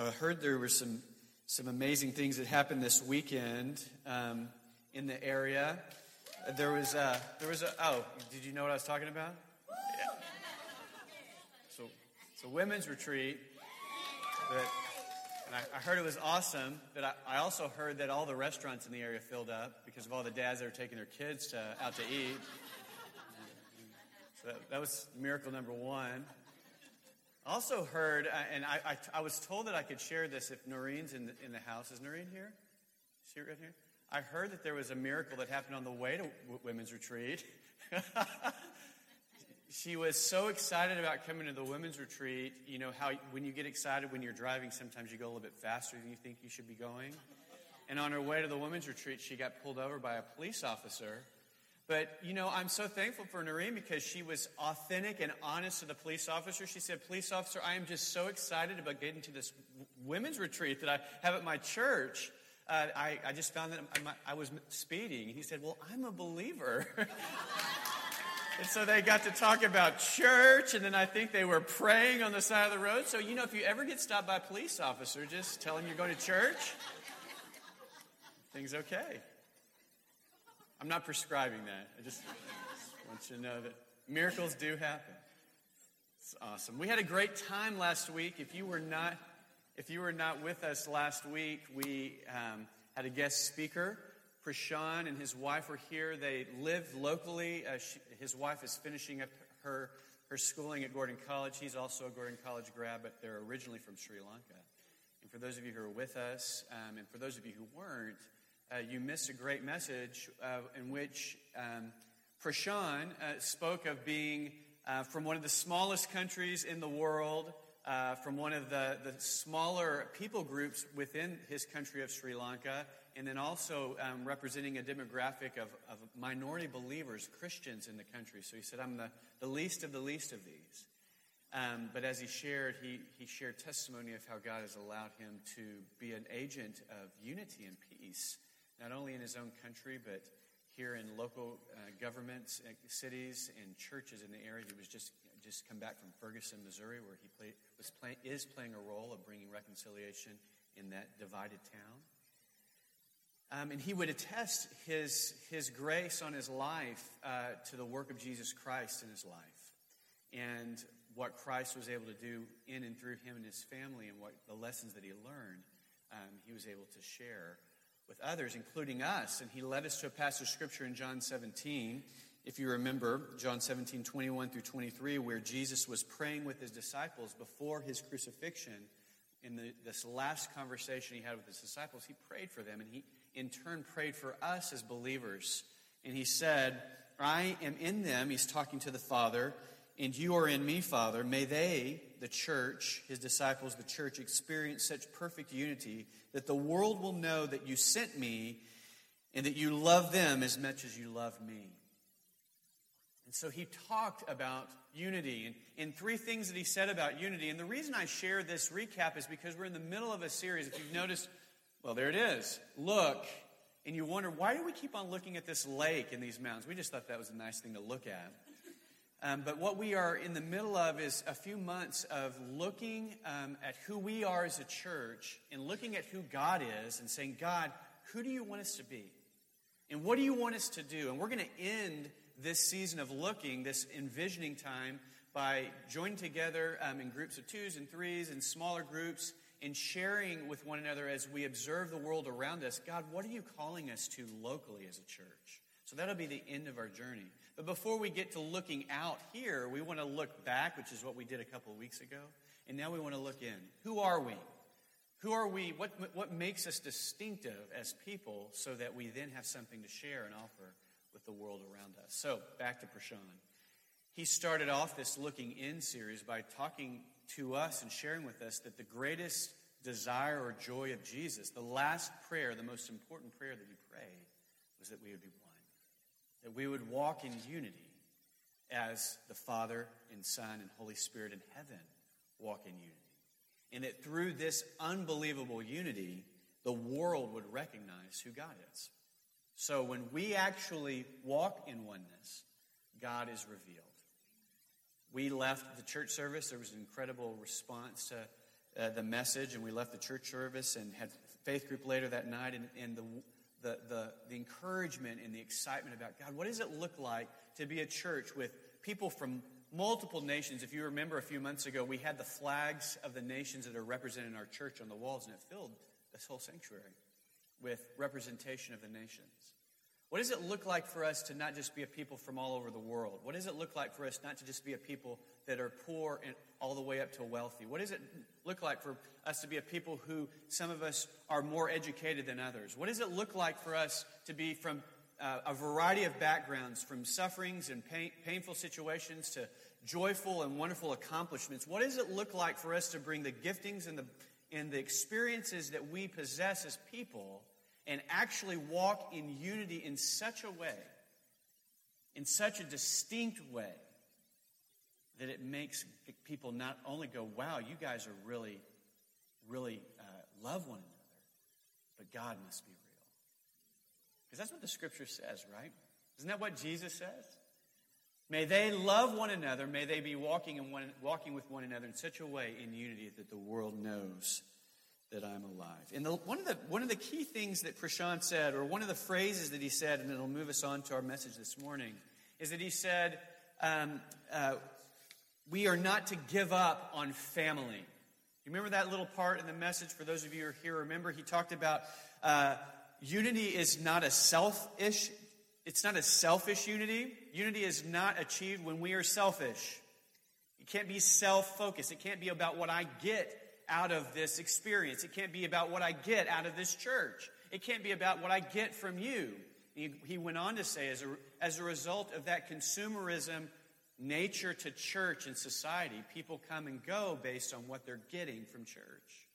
I heard there were some, some amazing things that happened this weekend um, in the area. There was, a, there was a, oh, did you know what I was talking about? Yeah. So, so women's retreat. But, and I, I heard it was awesome, but I, I also heard that all the restaurants in the area filled up because of all the dads that were taking their kids to, out to eat. So that, that was miracle number one. Also heard, uh, and I, I, I, was told that I could share this if Noreen's in the, in the house. Is Noreen here? Is she right here? I heard that there was a miracle that happened on the way to w- women's retreat. she was so excited about coming to the women's retreat. You know how when you get excited when you're driving, sometimes you go a little bit faster than you think you should be going. And on her way to the women's retreat, she got pulled over by a police officer but, you know, I'm so thankful for Noreen because she was authentic and honest to the police officer. She said, Police officer, I am just so excited about getting to this women's retreat that I have at my church. Uh, I, I, just found that I, I was speeding. He said, Well, I'm a believer. and so they got to talk about church, and then I think they were praying on the side of the road. So, you know, if you ever get stopped by a police officer, just tell them you're going to church. Things okay. I'm not prescribing that. I just, want you to know that miracles do happen. It's awesome. We had a great time last week. If you were not, if you were not with us last week, we um, had a guest speaker. Prashan and his wife were here. They live locally. Uh, she, his wife is finishing up her, her schooling at Gordon College. He's also a Gordon College grad, but they're originally from Sri Lanka. And for those of you who are with us, um, and for those of you who weren't, uh, you missed a great message uh, in which um, Prashan uh, spoke of being uh, from one of the smallest countries in the world, uh, from one of the, the smaller people groups within his country of Sri Lanka, and then also um, representing a demographic of, of, minority believers, Christians in the country. So he said, I'm the, the least of the least of these. Um, but as he shared, he, he shared testimony of how God has allowed him to be an agent of unity and peace not only in his own country, but here in local uh, governments, uh, cities, and churches in the area. He was just just come back from Ferguson, Missouri, where he play, was play, is playing a role of bringing reconciliation in that divided town. Um, and he would attest his, his grace on his life uh, to the work of Jesus Christ in his life and what Christ was able to do in and through him and his family and what the lessons that he learned um, he was able to share with others, including us. And he led us to a passage of scripture in John 17. If you remember, John 17, 21 through 23, where Jesus was praying with his disciples before his crucifixion. In the, this last conversation he had with his disciples, he prayed for them, and he in turn prayed for us as believers. And he said, I am in them, he's talking to the Father, and you are in me, Father. May they, the church, his disciples, the church, experience such perfect unity that the world will know that you sent me and that you love them as much as you love me. And so he talked about unity and, and three things that he said about unity. And the reason I share this recap is because we're in the middle of a series. If you've noticed, well, there it is. Look. And you wonder, why do we keep on looking at this lake and these mountains? We just thought that was a nice thing to look at. Um, but what we are in the middle of is a few months of looking um, at who we are as a church and looking at who God is and saying, God, who do you want us to be? And what do you want us to do? And we're going to end this season of looking, this envisioning time, by joining together um, in groups of twos and threes and smaller groups and sharing with one another as we observe the world around us. God, what are you calling us to locally as a church? So that'll be the end of our journey. But before we get to looking out here, we want to look back, which is what we did a couple of weeks ago. And now we want to look in. Who are we? Who are we? What, what makes us distinctive as people so that we then have something to share and offer with the world around us? So, back to Prashan. He started off this looking in series by talking to us and sharing with us that the greatest desire or joy of Jesus, the last prayer, the most important prayer that he prayed, was that we would be one that we would walk in unity as the Father and Son and Holy Spirit in heaven walk in unity. And that through this unbelievable unity, the world would recognize who God is. So when we actually walk in oneness, God is revealed. We left the church service. There was an incredible response to uh, the message, and we left the church service and had faith group later that night, and, and the, the, the, the encouragement and the excitement about God. What does it look like to be a church with people from multiple nations? If you remember a few months ago, we had the flags of the nations that are represented in our church on the walls, and it filled this whole sanctuary with representation of the nations. What does it look like for us to not just be a people from all over the world? What does it look like for us not to just be a people that are poor and all the way up to wealthy? What does it look like for us to be a people who some of us are more educated than others? What does it look like for us to be from uh, a variety of backgrounds, from sufferings and pain, painful situations to joyful and wonderful accomplishments? What does it look like for us to bring the giftings and the, and the experiences that we possess as people? and actually walk in unity in such a way, in such a distinct way, that it makes people not only go, wow, you guys are really, really uh, love one another, but God must be real. Because that's what the scripture says, right? Isn't that what Jesus says? May they love one another. May they be walking, in one, walking with one another in such a way in unity that the world knows that I'm alive. And the, one, of the, one of the key things that Prashan said, or one of the phrases that he said, and it'll move us on to our message this morning, is that he said, um, uh, We are not to give up on family. You remember that little part in the message? For those of you who are here, remember he talked about uh, unity is not a selfish. It's not a selfish unity. Unity is not achieved when we are selfish. It can't be self focused. It can't be about what I get out of this experience. It can't be about what I get out of this church. It can't be about what I get from you. He, he went on to say, as a, as a result of that consumerism nature to church and society, people come and go based on what they're getting from church.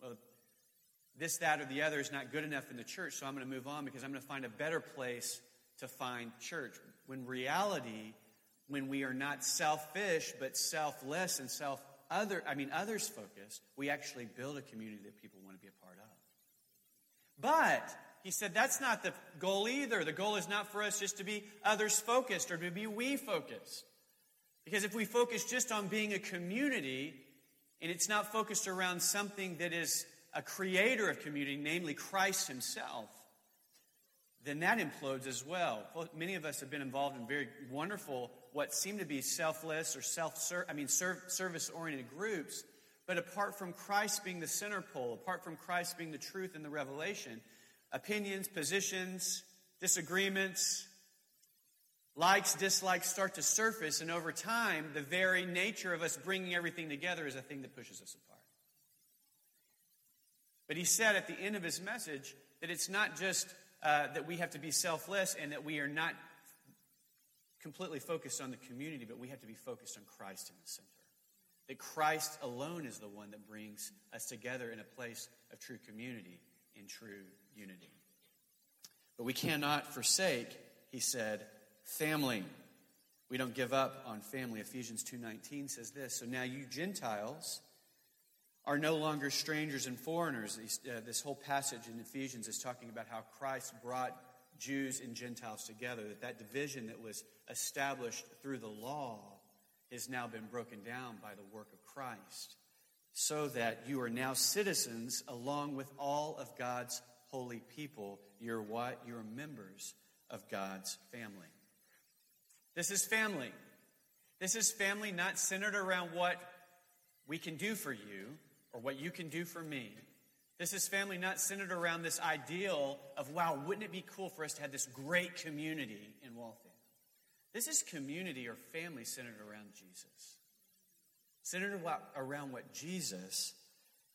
Well, this, that, or the other is not good enough in the church, so I'm going to move on because I'm going to find a better place to find church. When reality, when we are not selfish, but selfless and self other, I mean, others focused, we actually build a community that people want to be a part of. But he said that's not the goal either. The goal is not for us just to be others focused or to be we focused. Because if we focus just on being a community and it's not focused around something that is a creator of community, namely Christ himself, then that implodes as well. Many of us have been involved in very wonderful what seem to be selfless or self I mean service oriented groups. But apart from Christ being the center pole, apart from Christ being the truth and the revelation, opinions, positions, disagreements, likes, dislikes start to surface, and over time, the very nature of us bringing everything together is a thing that pushes us apart. But he said at the end of his message that it's not just uh, that we have to be selfless and that we are not completely focused on the community, but we have to be focused on Christ in the center. That Christ alone is the one that brings us together in a place of true community, in true unity. But we cannot forsake, he said, family. We don't give up on family. Ephesians 2:19 says this, so now you Gentiles are no longer strangers and foreigners. Uh, this whole passage in Ephesians is talking about how Christ brought Jews and Gentiles together, that that division that was established through the law has now been broken down by the work of Christ, so that you are now citizens along with all of God's holy people. You're what? You're members of God's family. This is family. This is family not centered around what we can do for you or what you can do for me. This is family not centered around this ideal of, wow, wouldn't it be cool for us to have this great community in Waltham? This is community or family centered around Jesus, centered around what Jesus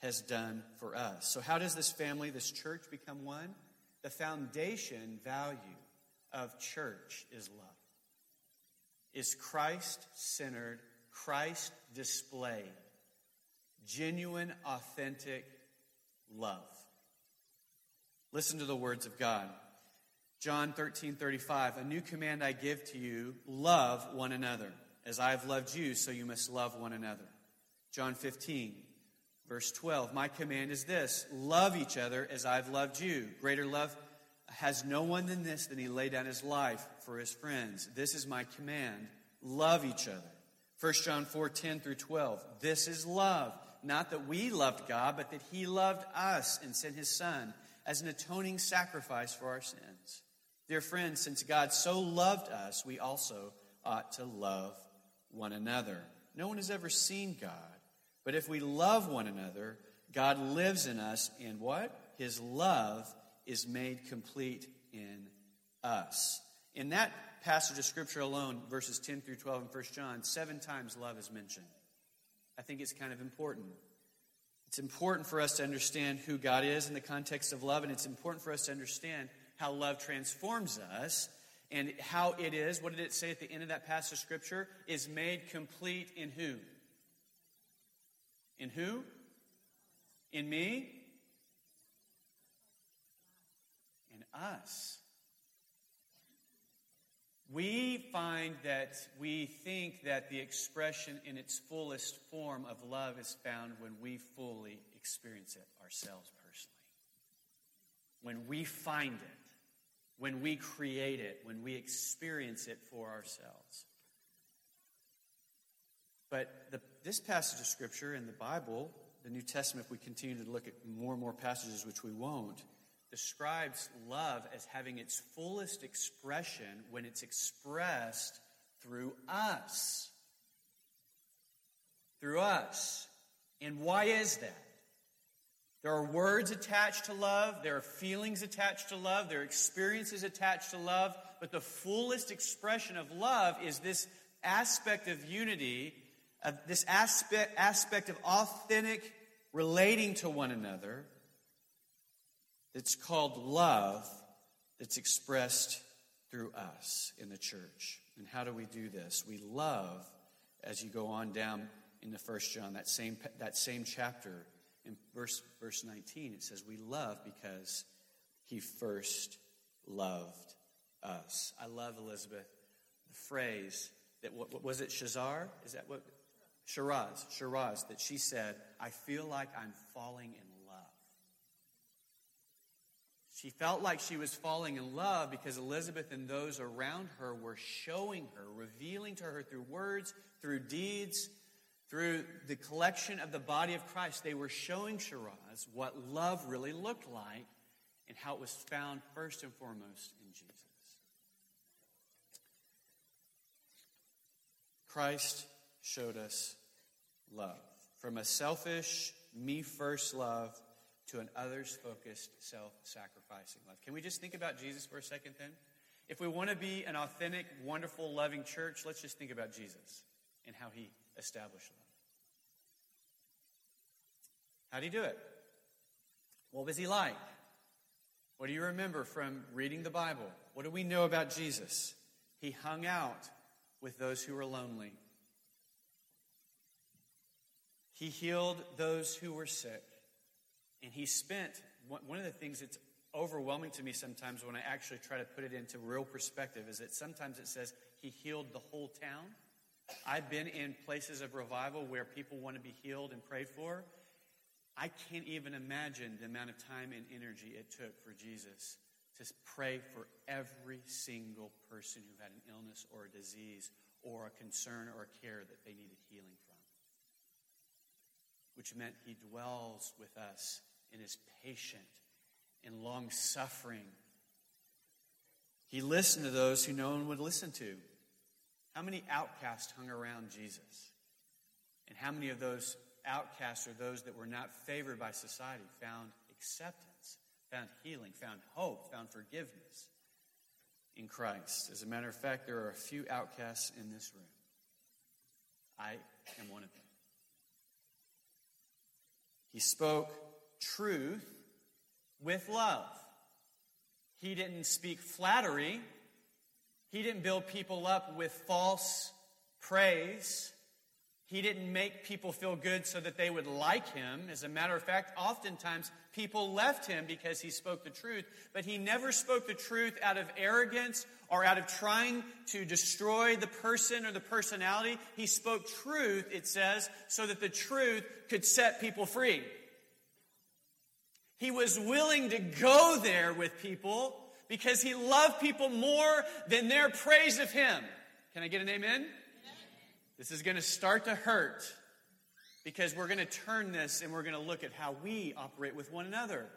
has done for us. So, how does this family, this church, become one? The foundation value of church is love. Is Christ centered, Christ displayed, genuine, authentic love. Listen to the words of God. John 13, 35. A new command I give to you love one another. As I have loved you, so you must love one another. John 15, verse 12. My command is this love each other as I've loved you. Greater love has no one than this, than he lay down his life for his friends. This is my command love each other. 1 John 4, 10 through 12. This is love not that we loved God, but that He loved us and sent His Son as an atoning sacrifice for our sins. Dear friends, since God so loved us, we also ought to love one another. No one has ever seen God, but if we love one another, God lives in us, and what? His love is made complete in us. In that passage of Scripture alone, verses 10 through 12 in 1 John, seven times love is mentioned. I think it's kind of important. It's important for us to understand who God is in the context of love, and it's important for us to understand how love transforms us and how it is, what did it say at the end of that passage of Scripture? Is made complete in who? In who? In me? In us. We find that we think that the expression in its fullest form of love is found when we fully experience it ourselves personally. When we find it, when we create it, when we experience it for ourselves. But the, this passage of Scripture in the Bible, the New Testament, if we continue to look at more and more passages, which we won't, describes love as having its fullest expression when it's expressed through us. Through us. And why is that? There are words attached to love, there are feelings attached to love, there are experiences attached to love, but the fullest expression of love is this aspect of unity, of this aspect, aspect of authentic relating to one another it's called love that's expressed through us in the church. And how do we do this? We love as you go on down in the first John, that same, that same chapter, in verse, verse 19, it says, We love because he first loved us. I love, Elizabeth, the phrase that, what, what was it, Shazar? Is that what? Shiraz, Shiraz, that she said, I feel like I'm falling in love. she felt like she was falling in love because Elizabeth and those around her were showing her, revealing to her through words, through deeds, through the collection of the body of Christ. They were showing Shiraz what love really looked like and how it was found first and foremost in Jesus. Christ showed us love. From a selfish, me first love to an others focused, self sacrificing love. Can we just think about Jesus for a second then? If we want to be an authentic, wonderful, loving church, let's just think about Jesus and how he established love. How did he do it? What was he like? What do you remember from reading the Bible? What do we know about Jesus? He hung out with those who were lonely. He healed those who were sick. And he spent, one of the things that's overwhelming to me sometimes when I actually try to put it into real perspective is that sometimes it says he healed the whole town. I've been in places of revival where people want to be healed and prayed for. I can't even imagine the amount of time and energy it took for Jesus to pray for every single person who had an illness or a disease or a concern or a care that they needed healing from. Which meant he dwells with us and is patient and long suffering. He listened to those who no one would listen to. How many outcasts hung around Jesus? And how many of those outcasts or those that were not favored by society found acceptance, found healing, found hope, found forgiveness in Christ? As a matter of fact, there are a few outcasts in this room. I am one of them. He spoke truth with love. He didn't speak flattery. He didn't build people up with false praise. He didn't make people feel good so that they would like him. As a matter of fact, oftentimes people left him because he spoke the truth, but he never spoke the truth out of arrogance or out of trying to destroy the person or the personality. He spoke truth, it says, so that the truth could set people free. He was willing to go there with people because he loved people more than their praise of him. Can I get an amen? This is going to start to hurt. Because we're going to turn this and we're going to look at how we operate with one another.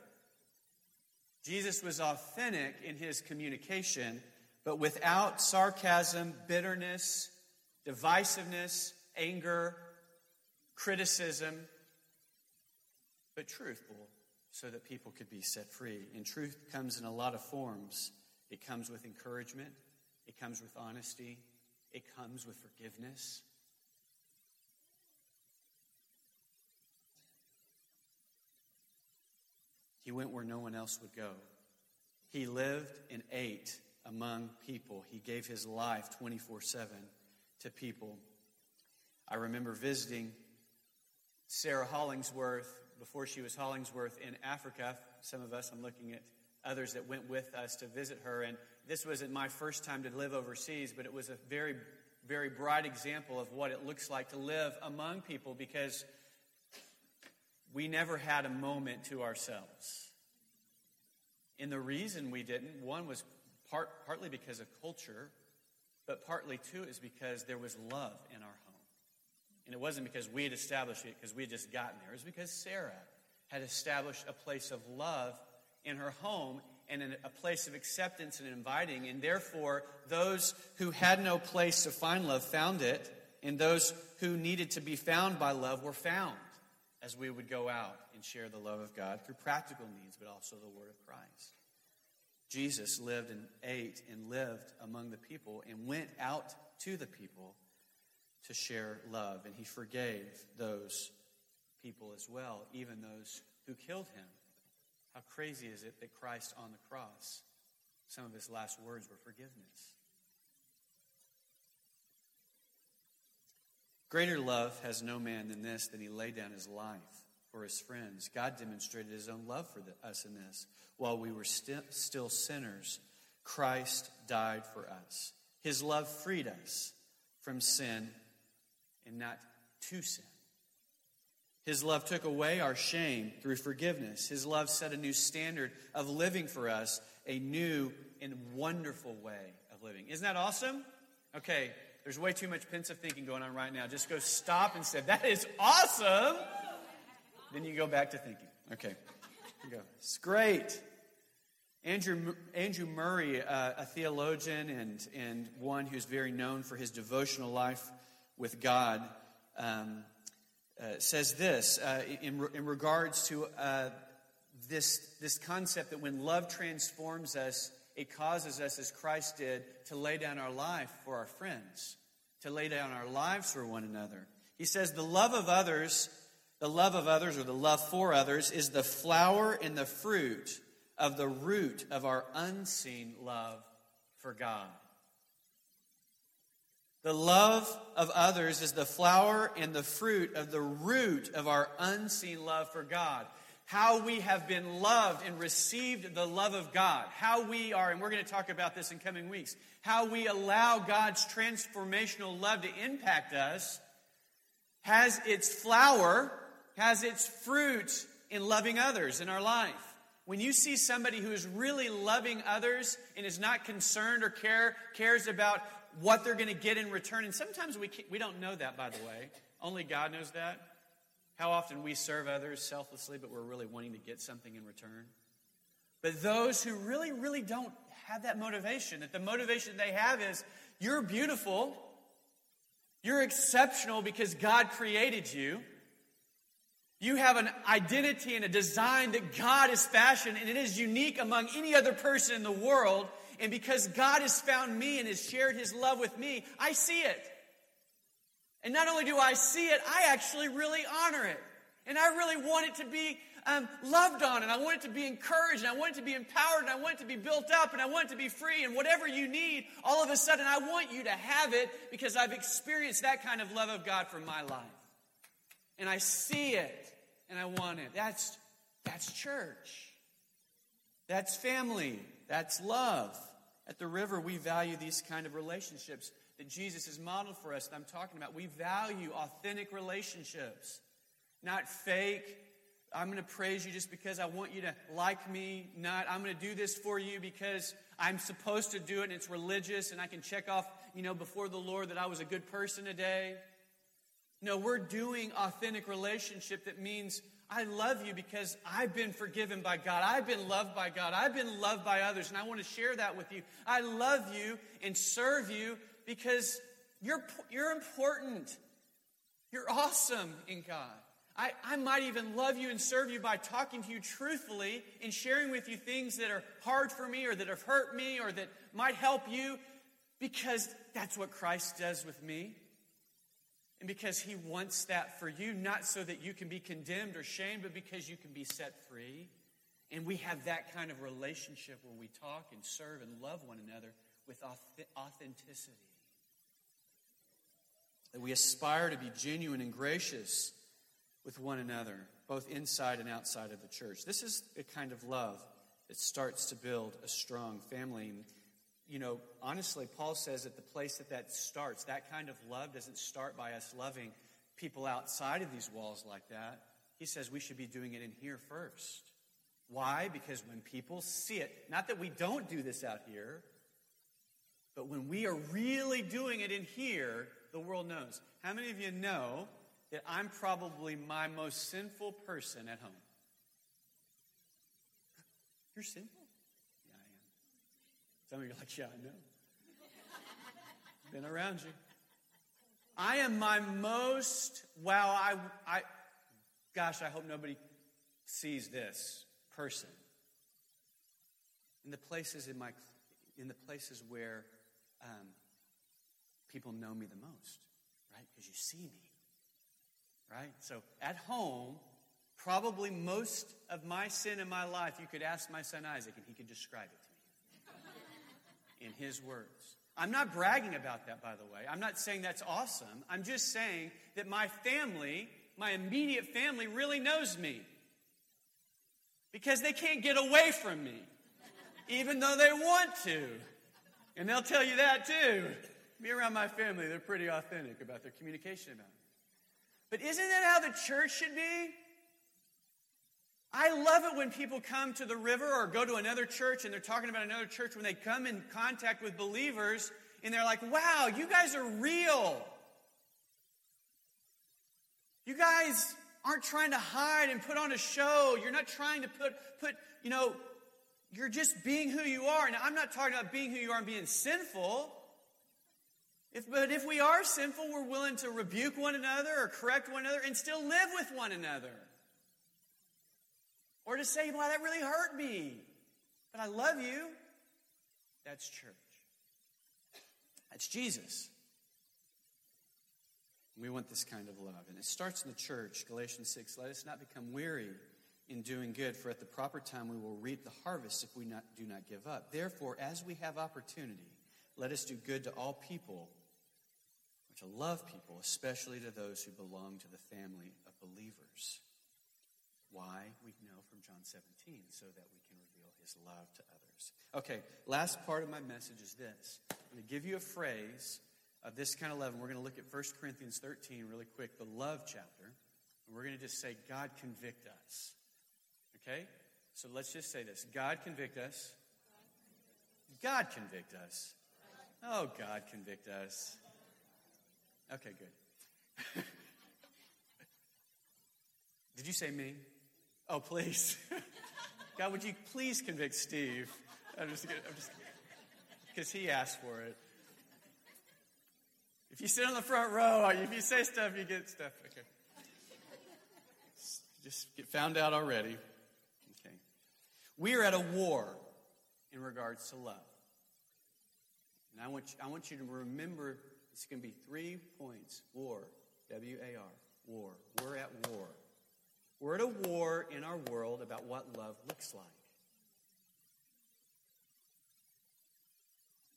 Jesus was authentic in his communication, but without sarcasm, bitterness, divisiveness, anger, criticism, but truthful so that people could be set free. And truth comes in a lot of forms. It comes with encouragement, it comes with honesty, it comes with forgiveness. He went where no one else would go. He lived and ate among people. He gave his life 24 7 to people. I remember visiting Sarah Hollingsworth before she was Hollingsworth in Africa. Some of us, I'm looking at others that went with us to visit her. And this wasn't my first time to live overseas, but it was a very, very bright example of what it looks like to live among people because we never had a moment to ourselves. And the reason we didn't, one was part, partly because of culture, but partly too is because there was love in our home. And it wasn't because we had established it because we had just gotten there. It was because Sarah had established a place of love in her home and a place of acceptance and inviting. And therefore, those who had no place to find love found it, and those who needed to be found by love were found as we would go out and share the love of God through practical means, but also the Word of Christ. Jesus lived and ate and lived among the people and went out to the people to share love. And he forgave those people as well, even those who killed him. How crazy is it that Christ on the cross, some of his last words were forgiveness? Greater love has no man than this, that he laid down his life for his friends. God demonstrated his own love for the, us in this. While we were st- still sinners, Christ died for us. His love freed us from sin and not to sin. His love took away our shame through forgiveness. His love set a new standard of living for us, a new and wonderful way of living. Isn't that awesome? Okay, there's way too much pensive thinking going on right now. Just go stop and say, That is awesome. Then you go back to thinking. Okay, go. It's great. Andrew, Andrew Murray, uh, a theologian and, and one who's very known for his devotional life with God, um, uh, says this uh, in, in regards to uh, this, this concept that when love transforms us, it causes us, as Christ did, to lay down our life for our friends, to lay down our lives for one another. He says, The love of others, the love of others, or the love for others, is the flower and the fruit of the root of our unseen love for God. The love of others is the flower and the fruit of the root of our unseen love for God. How we have been loved and received the love of God. How we are, and we're going to talk about this in coming weeks, how we allow God's transformational love to impact us has its flower, has its fruit in loving others in our life. When you see somebody who is really loving others and is not concerned or care, cares about what they're going to get in return. And sometimes we, we don't know that, by the way. Only God knows that. How often we serve others selflessly, but we're really wanting to get something in return. But those who really, really don't have that motivation, that the motivation they have is you're beautiful, you're exceptional because God created you. You have an identity and a design that God has fashioned, and it is unique among any other person in the world. And because God has found me and has shared his love with me, I see it. And not only do I see it, I actually really honor it. And I really want it to be um, loved on, and I want it to be encouraged, and I want it to be empowered, and I want it to be built up, and I want it to be free, and whatever you need, all of a sudden, I want you to have it because I've experienced that kind of love of God for my life. And I see it, and I want it. That's, that's church. That's family. That's love. At the river, we value these kind of relationships that Jesus has modeled for us that I'm talking about. We value authentic relationships, not fake. I'm going to praise you just because I want you to like me. Not, I'm going to do this for you because I'm supposed to do it and it's religious and I can check off, you know, before the Lord that I was a good person today. No, we're doing authentic relationship that means I love you because I've been forgiven by God. I've been loved by God. I've been loved by others, and I want to share that with you. I love you and serve you because you're, you're important. You're awesome in God. I, I might even love you and serve you by talking to you truthfully and sharing with you things that are hard for me or that have hurt me or that might help you because that's what Christ does with me. And because he wants that for you, not so that you can be condemned or shamed, but because you can be set free. And we have that kind of relationship where we talk and serve and love one another with authenticity. That we aspire to be genuine and gracious with one another, both inside and outside of the church. This is a kind of love that starts to build a strong family you know, honestly, Paul says that the place that that starts, that kind of love doesn't start by us loving people outside of these walls like that. He says we should be doing it in here first. Why? Because when people see it, not that we don't do this out here, but when we are really doing it in here, the world knows. How many of you know that I'm probably my most sinful person at home? You're sinful? Yeah, I am. Some of you are like, yeah, I know. Been around you. I am my most, wow, I, I, gosh, I hope nobody sees this person. In the places in my, in the places where um, people know me the most, right? Because you see me, right? So at home, probably most of my sin in my life, you could ask my son Isaac and he could describe it to me in His words. I'm not bragging about that, by the way. I'm not saying that's awesome. I'm just saying that my family, my immediate family, really knows me. Because they can't get away from me, even though they want to. And they'll tell you that too. Me around my family, they're pretty authentic about their communication about it. But isn't that how the church should be? I love it when people come to the river or go to another church and they're talking about another church when they come in contact with believers and they're like, wow, you guys are real. You guys aren't trying to hide and put on a show. You're not trying to put, put you know, you're just being who you are. Now, I'm not talking about being who you are and being sinful. If, but if we are sinful, we're willing to rebuke one another or correct one another and still live with one another. Or to say, well, that really hurt me, but I love you. That's church. That's Jesus. We want this kind of love. And it starts in the church. Galatians 6 Let us not become weary in doing good, for at the proper time we will reap the harvest if we not, do not give up. Therefore, as we have opportunity, let us do good to all people, to love people, especially to those who belong to the family of believers. Why? We know from John 17, so that we can reveal his love to others. Okay, last part of my message is this. I'm going to give you a phrase of this kind of love, and we're going to look at 1 Corinthians 13 really quick, the love chapter. And we're going to just say, God convict us. Okay? So let's just say this God convict us. God convict us. Oh, God convict us. Okay, good. Did you say me? Oh, please. God, would you please convict Steve? I'm just I'm just because he asked for it. If you sit on the front row, if you say stuff, you get stuff. Okay. Just get found out already. Okay. We are at a war in regards to love. And I want you, I want you to remember it's going to be three points war, W A R, war. We're at war. We're at a war in our world about what love looks like.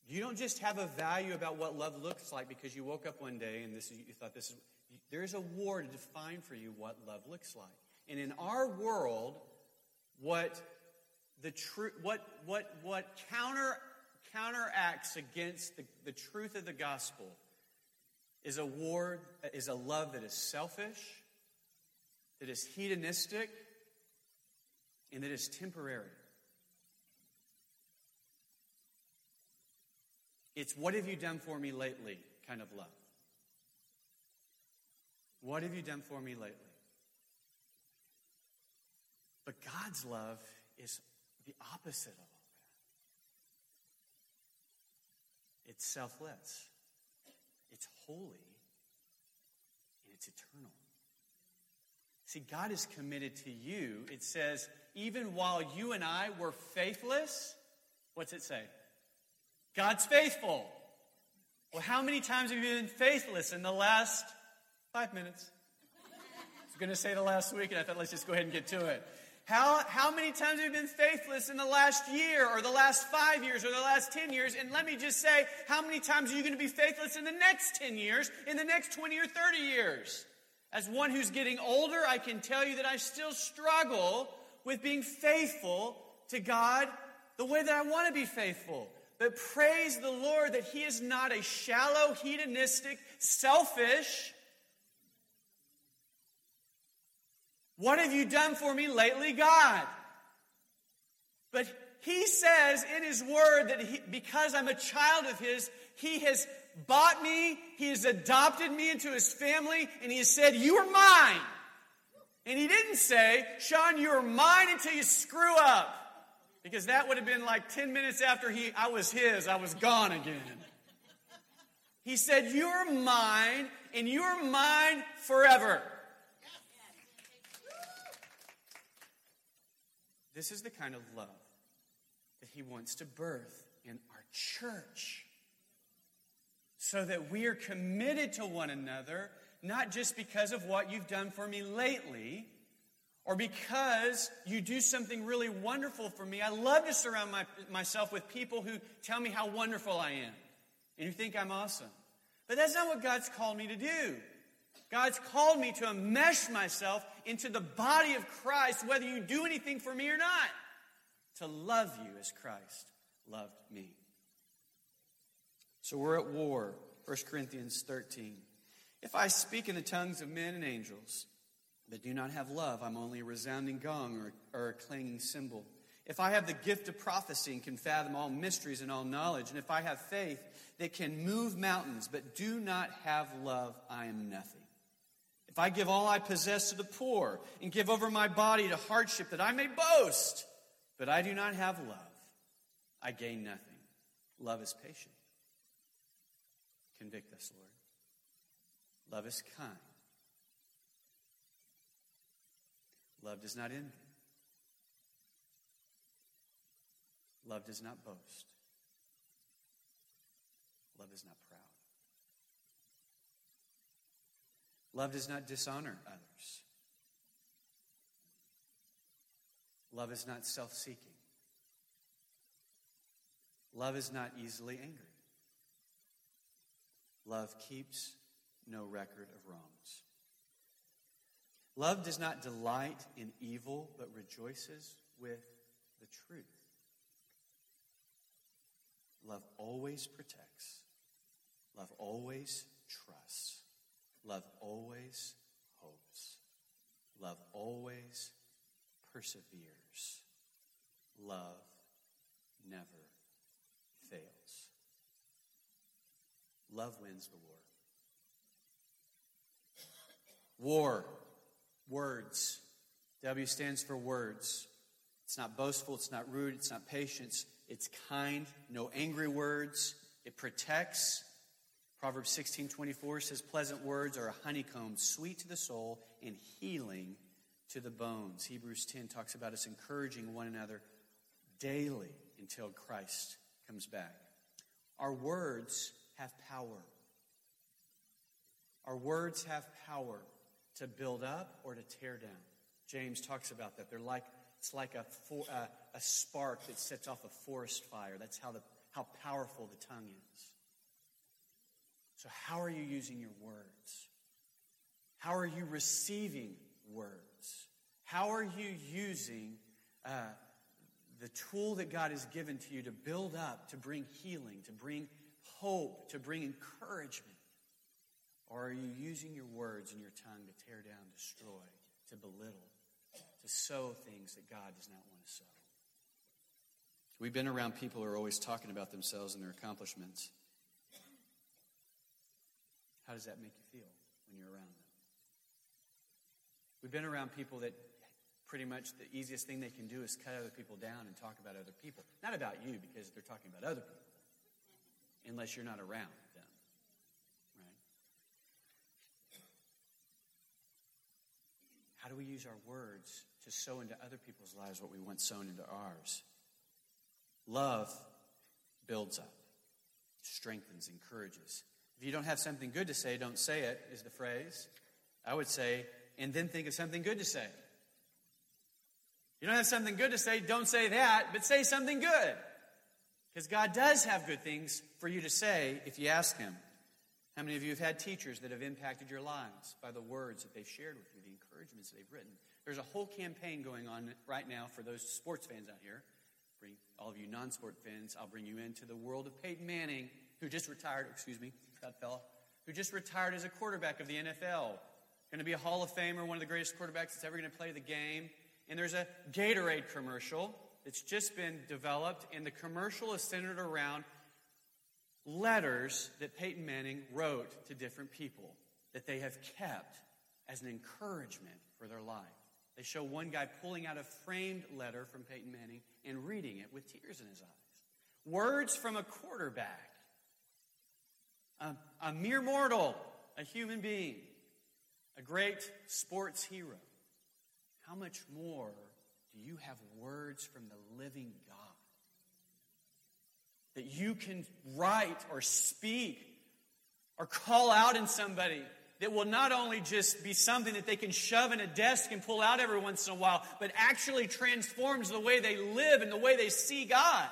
You don't just have a value about what love looks like because you woke up one day and this is, you thought this is. There is a war to define for you what love looks like. And in our world, what the truth, what what what counter counteracts against the, the truth of the gospel is a war, is a love that is selfish, that is hedonistic and that is temporary. It's what have you done for me lately kind of love. What have you done for me lately? But God's love is the opposite of all that. It's selfless, holy, and it's eternal. See, God is committed to you. It says, even while you and I were faithless, what's it say? God's faithful. Well, how many times have you been faithless in the last five minutes? I was going to say the last week, and I thought let's just go ahead and get to it. How, how many times have you been faithless in the last year or the last five years or the last 10 years? And let me just say, how many times are you going to be faithless in the next 10 years, in the next 20 or 30 years? As one who's getting older, I can tell you that I still struggle with being faithful to God the way that I want to be faithful. But praise the Lord that He is not a shallow, hedonistic, selfish. What have you done for me lately, God? But He says in His Word that he, because I'm a child of His, He has bought me, He has adopted me into His family, and He has said, You are mine. And He didn't say, Sean, you are mine until you screw up. Because that would have been like 10 minutes after he, I was his, I was gone again. He said, You're mine, and you're mine forever. This is the kind of love that he wants to birth in our church. So that we are committed to one another, not just because of what you've done for me lately, or because you do something really wonderful for me. I love to surround my, myself with people who tell me how wonderful I am and who think I'm awesome. But that's not what God's called me to do. God's called me to enmesh myself into the body of Christ, whether you do anything for me or not, to love you as Christ loved me. So we're at war, 1 Corinthians 13. If I speak in the tongues of men and angels, but do not have love, I'm only a resounding gong or, or a clanging cymbal. If I have the gift of prophecy and can fathom all mysteries and all knowledge, and if I have faith that can move mountains, but do not have love, I am nothing. If I give all I possess to the poor and give over my body to hardship that I may boast, but I do not have love, I gain nothing. Love is patient. Convict us, Lord. Love is kind. Love does not envy. Love does not boast. Love is not Love does not dishonor others. Love is not self seeking. Love is not easily angered. Love keeps no record of wrongs. Love does not delight in evil, but rejoices with the truth. Love always protects. Love always trusts. Love always hopes. Love always perseveres. Love never fails. Love wins the war. War Words. W stands for words. It's not boastful, it's not rude, it's not patience, it's kind, no angry words. It protects. Proverbs 16 24 says, Pleasant words are a honeycomb, sweet to the soul and healing to the bones. Hebrews 10 talks about us encouraging one another daily until Christ comes back. Our words have power. Our words have power to build up or to tear down. James talks about that. They're like it's like a, for, uh, a spark that sets off a forest fire. That's how, the, how powerful the tongue is. So, how are you using your words? How are you receiving words? How are you using uh, the tool that God has given to you to build up, to bring healing, to bring hope, to bring encouragement? Or are you using your words and your tongue to tear down, destroy, to belittle, to sow things that God does not want to sow? We've been around people who are always talking about themselves and their accomplishments. How does that make you feel when you're around them? We've been around people that pretty much the easiest thing they can do is cut other people down and talk about other people. Not about you, because they're talking about other people, unless you're not around them. Right? How do we use our words to sow into other people's lives what we want sown into ours? Love builds up, strengthens, encourages. If you don't have something good to say, don't say it, is the phrase. I would say, and then think of something good to say. You don't have something good to say, don't say that, but say something good. Because God does have good things for you to say if you ask Him. How many of you have had teachers that have impacted your lives by the words that they've shared with you, the encouragements they've written? There's a whole campaign going on right now for those sports fans out here. Bring all of you non-sport fans, I'll bring you into the world of Peyton Manning, who just retired, excuse me, that fella, who just retired as a quarterback of the NFL. Going to be a Hall of Famer, one of the greatest quarterbacks that's ever going to play the game. And there's a Gatorade commercial that's just been developed, and the commercial is centered around letters that Peyton Manning wrote to different people that they have kept as an encouragement for their life. They show one guy pulling out a framed letter from Peyton Manning and reading it with tears in his eyes. Words from a quarterback, a, a mere mortal, a human being, a great sports hero. How much more do you have words from the living God that you can write or speak or call out in somebody that will not only just be something that they can shove in a desk and pull out every once in a while, but actually transforms the way they live and the way they see God?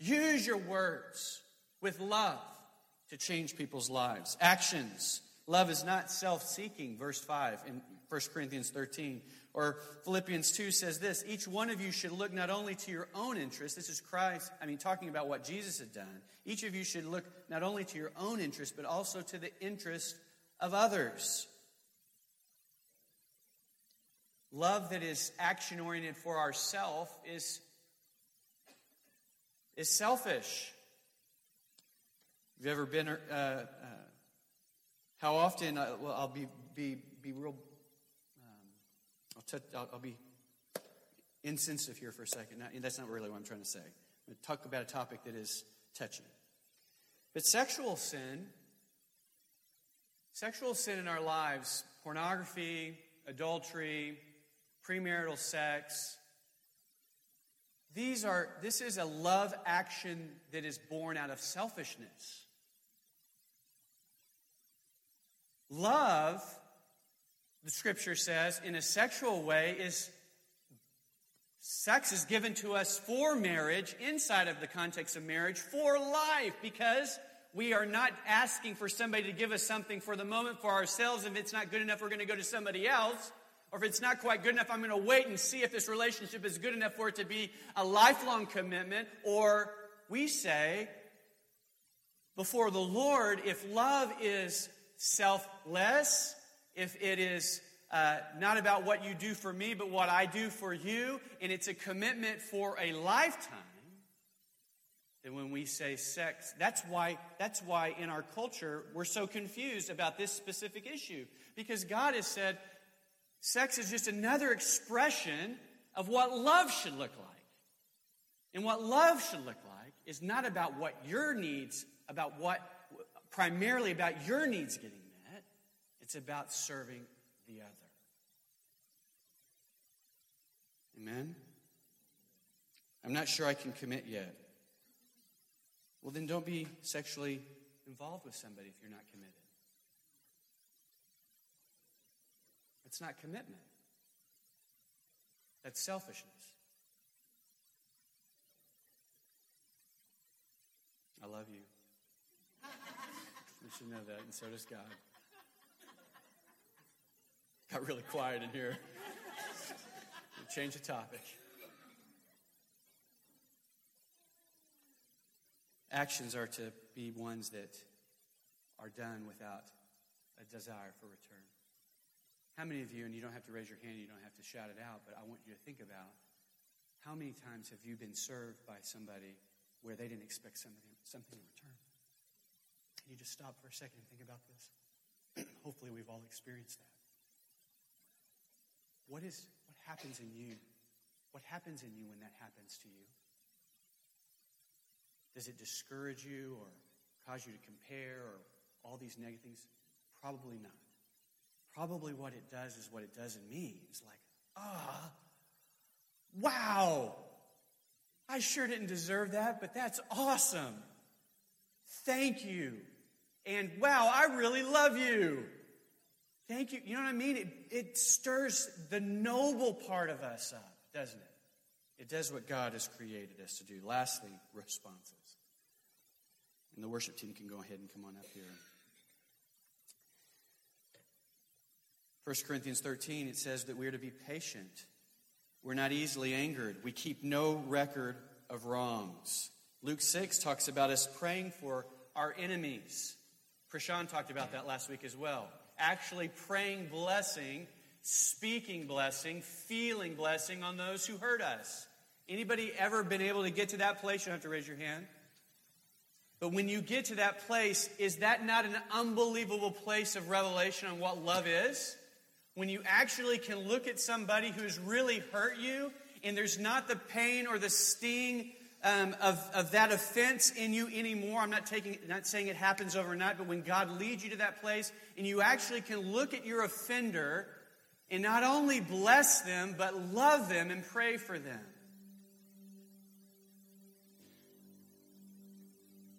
Use your words with love to change people's lives. Actions. Love is not self seeking, verse 5 in 1 Corinthians 13. Or Philippians 2 says this each one of you should look not only to your own interest, this is Christ, I mean, talking about what Jesus had done. Each of you should look not only to your own interest, but also to the interest of others. Love that is action oriented for ourself is, is selfish. Have you ever been, uh, uh, how often, uh, well, I'll be, be, be real I'll, t- I'll, I'll be insensitive here for a second. That's not really what I'm trying to say. I'm going to talk about a topic that is touchy. But sexual sin, sexual sin in our lives, pornography, adultery, premarital sex, these are this is a love action that is born out of selfishness. Love the scripture says, in a sexual way, is sex is given to us for marriage, inside of the context of marriage, for life, because we are not asking for somebody to give us something for the moment for ourselves. If it's not good enough, we're going to go to somebody else. Or if it's not quite good enough, I'm going to wait and see if this relationship is good enough for it to be a lifelong commitment. Or we say, before the Lord, if love is selfless, if it is uh, not about what you do for me, but what I do for you, and it's a commitment for a lifetime, then when we say sex, that's why, that's why in our culture we're so confused about this specific issue. Because God has said sex is just another expression of what love should look like. And what love should look like is not about what your needs, about what, primarily about your needs getting met, it's about serving the other. Amen? I'm not sure I can commit yet. Well, then don't be sexually involved with somebody if you're not committed. It's not commitment, that's selfishness. I love you. You should know that, and so does God. Got really quiet in here. Change the topic. Actions are to be ones that are done without a desire for return. How many of you, and you don't have to raise your hand, you don't have to shout it out, but I want you to think about how many times have you been served by somebody where they didn't expect something, something in return? Can you just stop for a second and think about this? Hopefully, we've all experienced that. what is what happens in you? What happens in you when that happens to you? Does it discourage you or cause you to compare or all these negative things? Probably not. Probably what it does is what it does in me. It's like, ah, wow, I sure didn't deserve that, but that's awesome. Thank you. And wow, I really love you. Thank you. You know what I mean? It, it stirs the noble part of us up, doesn't it? It does what God has created us to do. Lastly, responses. And the worship team can go ahead and come on up here. 1 Corinthians 13, it says that we're to be patient. We're not easily angered. We keep no record of wrongs. Luke 6 talks about us praying for our enemies. Prashan talked about that last week as well. Actually praying blessing, speaking blessing, feeling blessing on those who hurt us. Anybody ever been able to get to that place? You have to raise your hand. But when you get to that place, is that not an unbelievable place of revelation on what love is? When you actually can look at somebody who's really hurt you, and there's not the pain or the sting um, of, of that offense in you anymore. I'm not taking, not saying it happens overnight, but when God leads you to that place, and you actually can look at your offender and not only bless them, but love them and pray for them.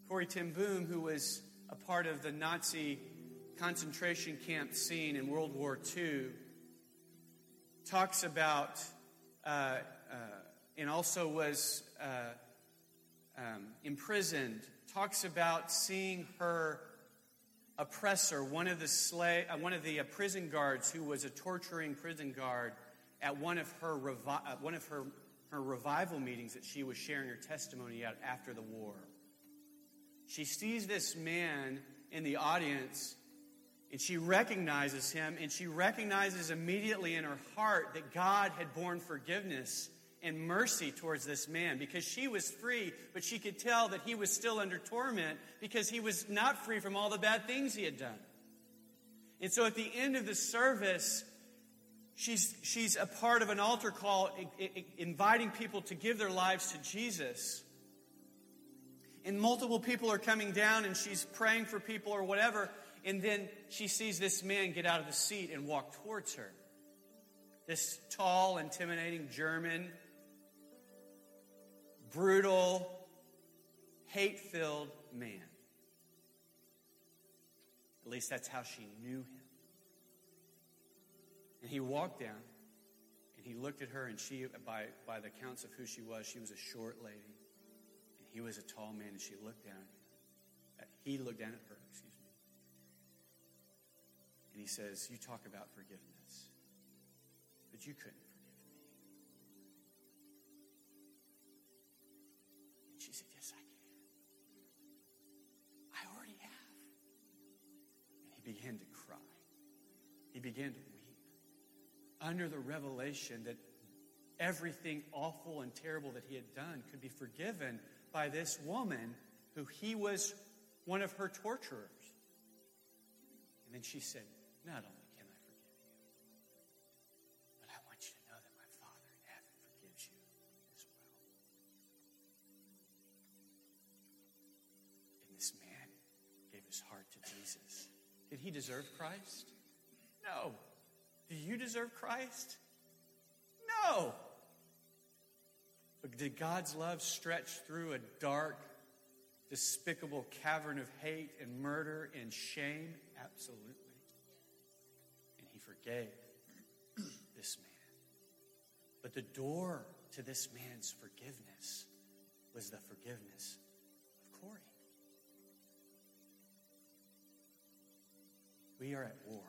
Corrie ten Boom, who was a part of the Nazi concentration camp scene in World War II, talks about, uh, uh, and also was uh, um, imprisoned, talks about seeing her oppressor, one of the slave, uh, one of the uh, prison guards who was a torturing prison guard, at one of her revi- uh, one of her her revival meetings that she was sharing her testimony at after the war. She sees this man in the audience and she recognizes him and she recognizes immediately in her heart that God had borne forgiveness and mercy towards this man because she was free, but she could tell that he was still under torment because he was not free from all the bad things he had done. And so at the end of the service, she's, she's a part of an altar call inviting people to give their lives to Jesus. And multiple people are coming down and she's praying for people or whatever. And then she sees this man get out of the seat and walk towards her. This tall, intimidating German brutal, hate filled man. At least that's how she knew him. And he walked down and he looked at her, and she, by, by the counts of who she was, she was a short lady. And he was a tall man, and she looked down at him. Uh, he looked down at her, excuse me. And he says, You talk about forgiveness, but you couldn't began to cry. He began to weep under the revelation that everything awful and terrible that he had done could be forgiven by this woman who he was one of her torturers. And then she said, Not only deserve Christ? No. Do you deserve Christ? No. But did God's love stretch through a dark, despicable cavern of hate and murder and shame? Absolutely. And he forgave this man. But the door to this man's forgiveness was the forgiveness We are at war.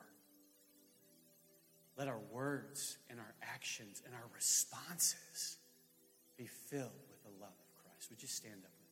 Let our words and our actions and our responses be filled with the love of Christ. Would you stand up?